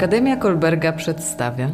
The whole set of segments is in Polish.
Akademia Kolberga przedstawia.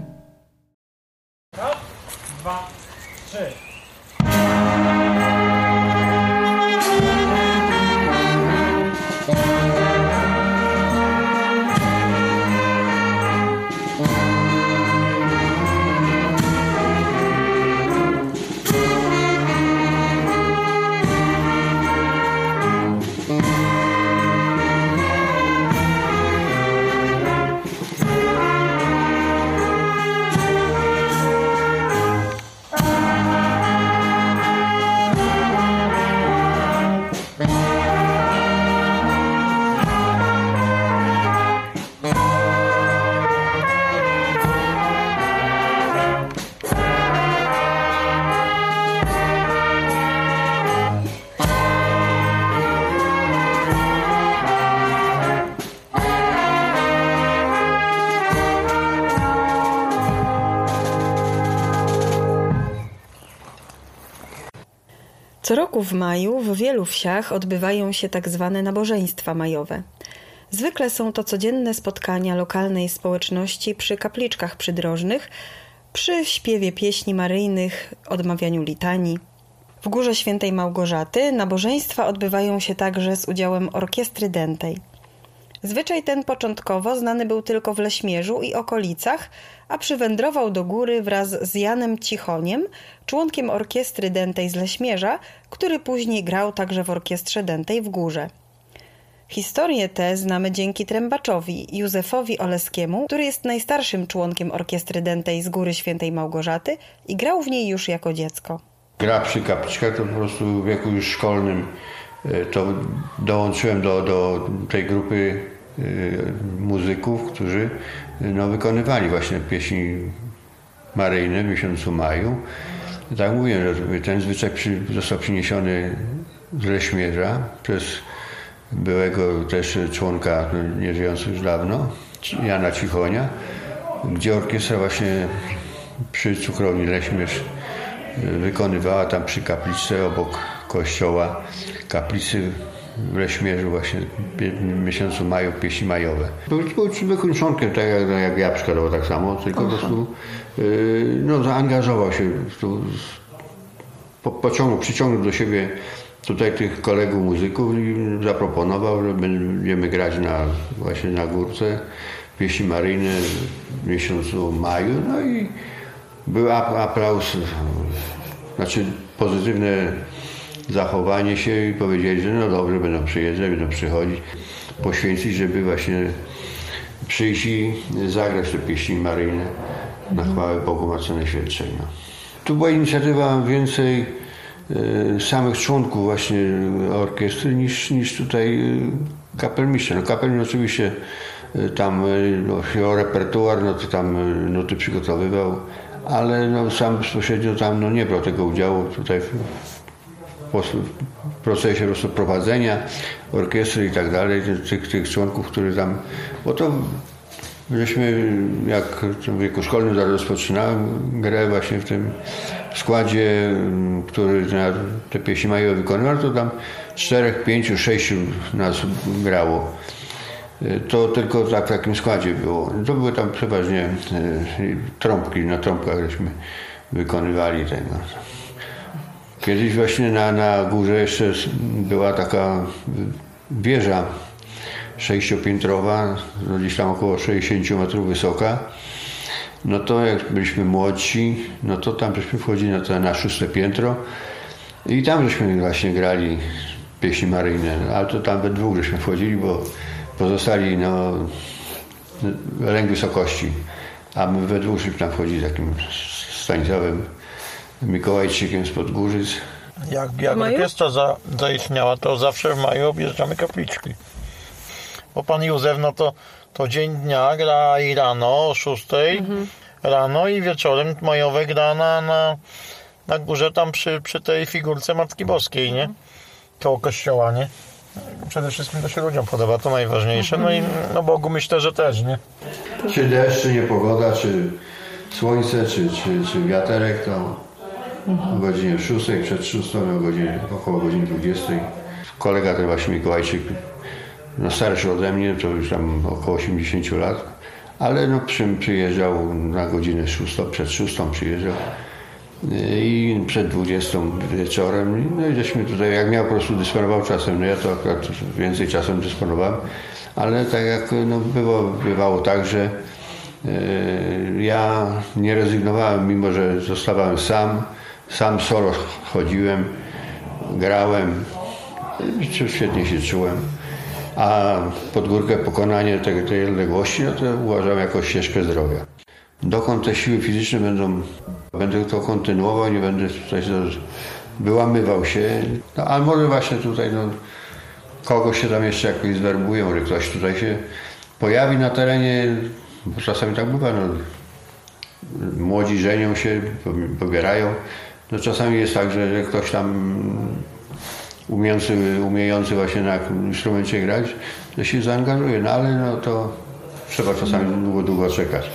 Co roku w maju w wielu wsiach odbywają się tak zwane nabożeństwa majowe. Zwykle są to codzienne spotkania lokalnej społeczności przy kapliczkach przydrożnych, przy śpiewie pieśni maryjnych, odmawianiu litanii. W Górze Świętej Małgorzaty nabożeństwa odbywają się także z udziałem orkiestry dętej. Zwyczaj ten początkowo znany był tylko w Leśmierzu i okolicach, a przywędrował do góry wraz z Janem Cichoniem, członkiem orkiestry dętej z Leśmierza, który później grał także w orkiestrze dętej w górze. Historię tę znamy dzięki trębaczowi Józefowi Oleskiemu, który jest najstarszym członkiem orkiestry dętej z Góry Świętej Małgorzaty i grał w niej już jako dziecko. Gra przy kapliczkach to po prostu w wieku już szkolnym e, to dołączyłem do, do tej grupy muzyków, którzy no, wykonywali właśnie pieśni maryjne w miesiącu maju. Tak że ten zwyczaj został przyniesiony z Leśmierza przez byłego też członka, no, nie żyjącego już dawno, Jana Cichonia, gdzie orkiestra właśnie przy cukrowni Leśmierz wykonywała tam przy kaplicy obok kościoła kaplicy w Leśmierzu właśnie w miesiącu maju pieśni majowe. Był, był zwykłym członkiem, tak jak, jak ja przykładowo tak samo, tylko po prostu yy, no, zaangażował się, tu, po, pociągnął, przyciągnął do siebie tutaj tych kolegów muzyków i zaproponował, że będziemy grać na, właśnie na górce pieśni maryjne w miesiącu maju. No i był aplauz, znaczy pozytywne zachowanie się i powiedzieli, że no dobrze, będą przyjeżdżać, będą przychodzić, poświęcić, żeby właśnie przyjść i zagrać te pieśni maryjne na chwałę Bogu Matce Najświętszej. No. Tu była inicjatywa więcej e, samych członków właśnie orkiestry niż, niż tutaj e, kapelmistrza. No kapelmistrz oczywiście e, tam no, repertuar, no to tam nuty przygotowywał, ale no, sam bezpośrednio tam no, nie brał tego udziału tutaj w, w procesie prowadzenia orkiestry i tak dalej, tych, tych członków, którzy tam, bo to żeśmy jak w wieku szkolnym rozpoczynałem grę właśnie w tym składzie, który te pieśni mają wykonywał, to tam czterech, pięciu, sześciu nas grało. To tylko tak w takim składzie było. To były tam przeważnie e, trąbki, na trąbkach żeśmy wykonywali tego. Kiedyś właśnie na, na górze jeszcze była taka wieża sześciopiętrowa, no gdzieś tam około 60 metrów wysoka. No to jak byliśmy młodsi, no to tam żeśmy wchodzili na, to, na szóste piętro i tam żeśmy właśnie grali pieśni maryjne, ale to tam we dwóch żeśmy wchodzili, bo pozostali no, lęk wysokości, a my we dwóch żeśmy tam wchodzili takim Stanisławem Mikołajczykiem z Podgórzyc. Jak, jak orkiestra za, zaistniała, to zawsze w maju objeżdżamy kapliczki. Bo pan Józef, no to, to dzień dnia gra i rano o 6 mhm. rano i wieczorem majowe gra na, na, na górze tam przy, przy tej figurce Matki Boskiej, nie? Koło kościoła, nie? Przede wszystkim to się ludziom podoba, to najważniejsze. No i no Bogu myślę, że też, nie? Czy deszcz, czy niepogoda, czy słońce, czy, czy, czy wiaterek, to o godzinie 6, przed 6, o godzinie, około godziny 20. Kolega ten właśnie Mikołajczyk, no starszy ode mnie, to już tam około 80 lat, ale no przy, przyjeżdżał na godzinę szóstą, przed szóstą przyjeżdżał i przed 20 wieczorem, no i żeśmy tutaj, jak miał po prostu dysponował czasem, no ja to akurat więcej czasem dysponowałem, ale tak jak no, było, bywało tak, że e, ja nie rezygnowałem, mimo że zostawałem sam, sam solo chodziłem, grałem, świetnie się czułem. A pod górkę pokonanie tej, tej odległości, no to uważam jako ścieżkę zdrowia. Dokąd te siły fizyczne będą, będę to kontynuował, nie będę tutaj wyłamywał się, no, ale może właśnie tutaj no, kogoś się tam jeszcze jakoś zwerbują, że ktoś tutaj się pojawi na terenie, bo czasami tak bywa, no, młodzi żenią się, pobierają, no czasami jest tak, że ktoś tam umiejący, umiejący właśnie na instrumencie grać, to się zaangażuje, no ale no to trzeba czasami długo, długo czekać.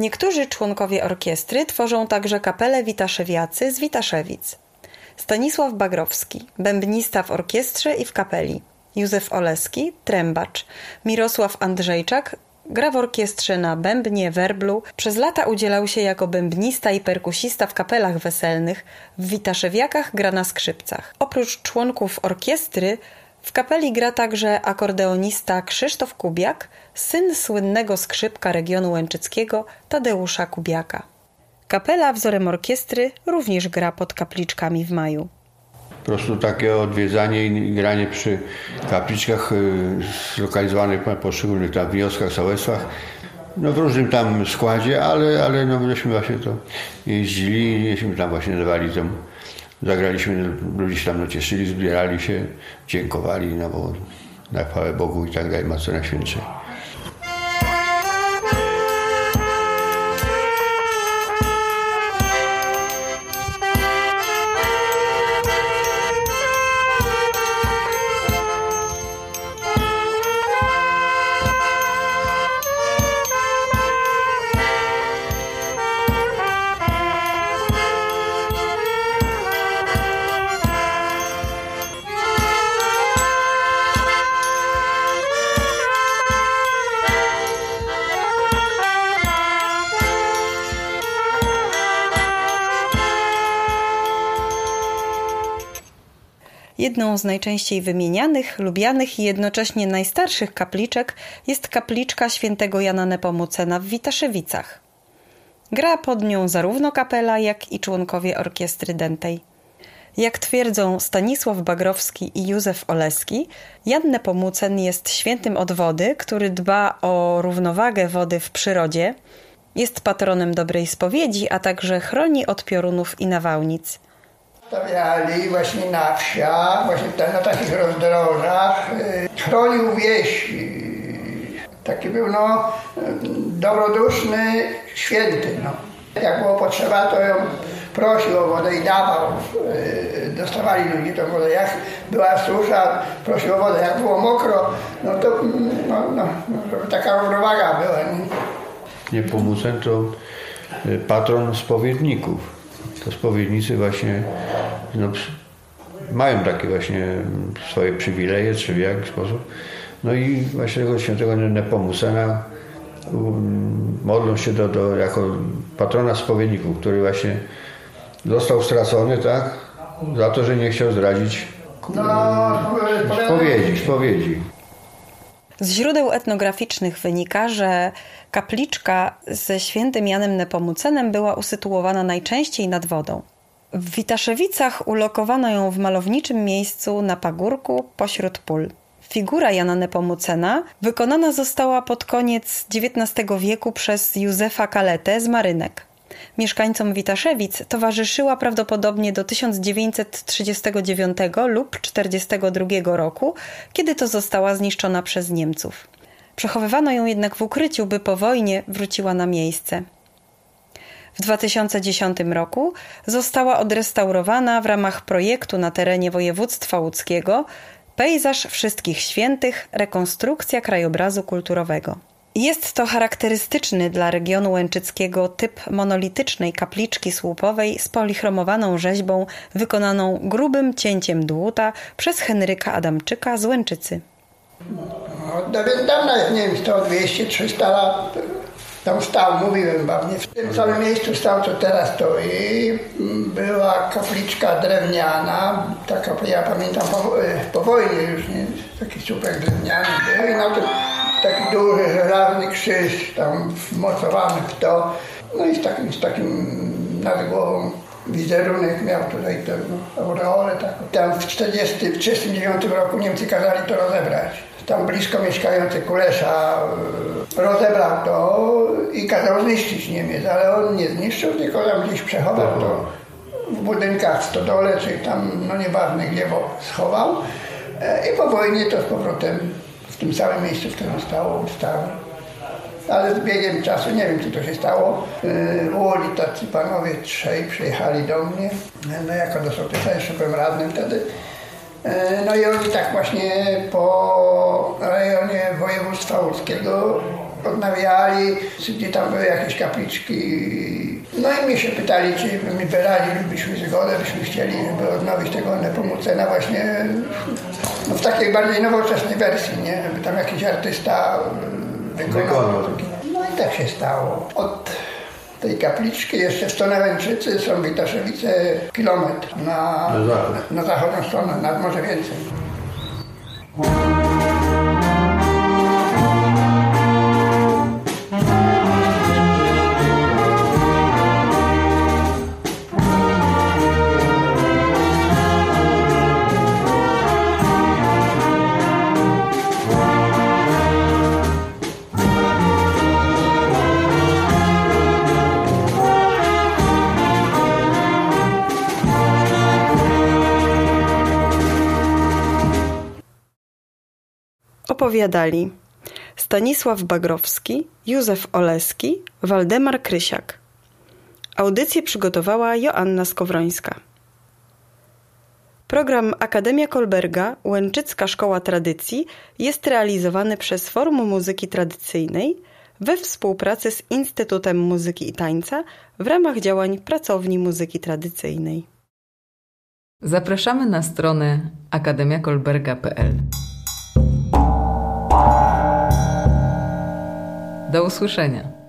Niektórzy członkowie orkiestry tworzą także kapelę Witaszewiacy z Witaszewic. Stanisław Bagrowski, bębnista w orkiestrze i w kapeli. Józef Oleski, trębacz. Mirosław Andrzejczak, gra w orkiestrze na bębnie, werblu. Przez lata udzielał się jako bębnista i perkusista w kapelach weselnych. W Witaszewiakach gra na skrzypcach. Oprócz członków orkiestry w kapeli gra także akordeonista Krzysztof Kubiak, syn słynnego skrzypka regionu łęczyckiego Tadeusza Kubiaka. Kapela wzorem orkiestry również gra pod kapliczkami w maju. Po prostu takie odwiedzanie i granie przy kapliczkach y, zlokalizowanych w poszczególnych tam wioskach, sołectwach, no w różnym tam składzie, ale, ale no myśmy właśnie to jeździli i żeśmy tam właśnie dawali temu Zagraliśmy, ludzie się tam cieszyli, zbierali się, dziękowali, no bo na chwałę Bogu i tak dalej, ma co Jedną z najczęściej wymienianych, lubianych i jednocześnie najstarszych kapliczek jest kapliczka świętego Jana Nepomucena w Witaszewicach. Gra pod nią zarówno kapela, jak i członkowie orkiestry dętej. Jak twierdzą Stanisław Bagrowski i Józef Oleski, Jan Nepomucen jest świętym od wody, który dba o równowagę wody w przyrodzie, jest patronem dobrej spowiedzi, a także chroni od piorunów i nawałnic – stawiali właśnie na wsiach, właśnie na takich rozdrożach. Y, chronił wieś. Taki był no, dobroduszny, święty. No. Jak było potrzeba, to ją prosił o wodę i dawał. Y, dostawali ludzie tą wodę. Jak była susza, prosił o wodę. Jak było mokro, no to no, no, no taka równowaga była. Nie, to y, patron spowiedników to spowiednicy właśnie no, mają takie właśnie swoje przywileje, czy w jakiś sposób. No i właśnie tego świętego Nepomucena um, modlą się do, do, jako patrona spowiedników, który właśnie został stracony, tak? Za to, że nie chciał zdradzić no, spowiedzi, spowiedzi. Z źródeł etnograficznych wynika, że kapliczka ze świętym Janem Nepomucenem była usytuowana najczęściej nad wodą. W Witaszewicach ulokowano ją w malowniczym miejscu na pagórku pośród pól. Figura Jana Nepomucena wykonana została pod koniec XIX wieku przez Józefa Kaletę z Marynek. Mieszkańcom Witaszewic towarzyszyła prawdopodobnie do 1939 lub 1942 roku, kiedy to została zniszczona przez Niemców. Przechowywano ją jednak w ukryciu, by po wojnie wróciła na miejsce. W 2010 roku została odrestaurowana w ramach projektu na terenie województwa łódzkiego Pejzaż Wszystkich Świętych rekonstrukcja krajobrazu kulturowego. Jest to charakterystyczny dla regionu łęczyckiego typ monolitycznej kapliczki słupowej z polichromowaną rzeźbą wykonaną grubym cięciem dłuta przez Henryka Adamczyka z Łęczycy. No, dawno, nie wiem, 100, 200, 300 lat tam stał, mówiłem wam, nie w tym samym miejscu stał, co teraz stoi. Była kapliczka drewniana, taka, ja pamiętam po, po wojnie już, nie? taki super drewniany był i na taki duży, żelazny krzyż tam wmocowany w to. No i z takim, z takim nad głową wizerunek miał tutaj tę aureolę taką. Tam w 1939 roku Niemcy kazali to rozebrać. Tam blisko mieszkający Kulesza e, rozebrał to i kazał zniszczyć Niemiec, ale on nie zniszczył, tylko tam gdzieś przechował to w budynkach w stodole, czy tam, no nieważne gdzie, bo schował. E, I po wojnie to z powrotem tym samym miejscu, w którym stało, stało. Ale z biegiem czasu, nie wiem co to się stało, w Łodzi tacy panowie trzej przyjechali do mnie, no jako do sołtysa, jeszcze byłem radnym wtedy. E, no i oni tak właśnie po rejonie województwa łódzkiego odnawiali, gdzie tam były jakieś kapliczki. No i mnie się pytali, czy my wyradzilibyśmy zgodę, byśmy chcieli, żeby odnowić tego Nepomucena właśnie no w takiej bardziej nowoczesnej wersji, nie? Żeby tam jakiś artysta wykonał. No i tak się stało. Od tej kapliczki jeszcze w Stonewęczycy są Witaszewice kilometr na, na, na zachodnią stronę, nad może więcej. Opowiadali Stanisław Bagrowski, Józef Oleski, Waldemar Krysiak. Audycję przygotowała Joanna Skowrońska. Program Akademia Kolberga Łęczycka Szkoła Tradycji jest realizowany przez Forum Muzyki Tradycyjnej we współpracy z Instytutem Muzyki i Tańca w ramach działań Pracowni Muzyki Tradycyjnej. Zapraszamy na stronę akademiakolberga.pl. Do usłyszenia.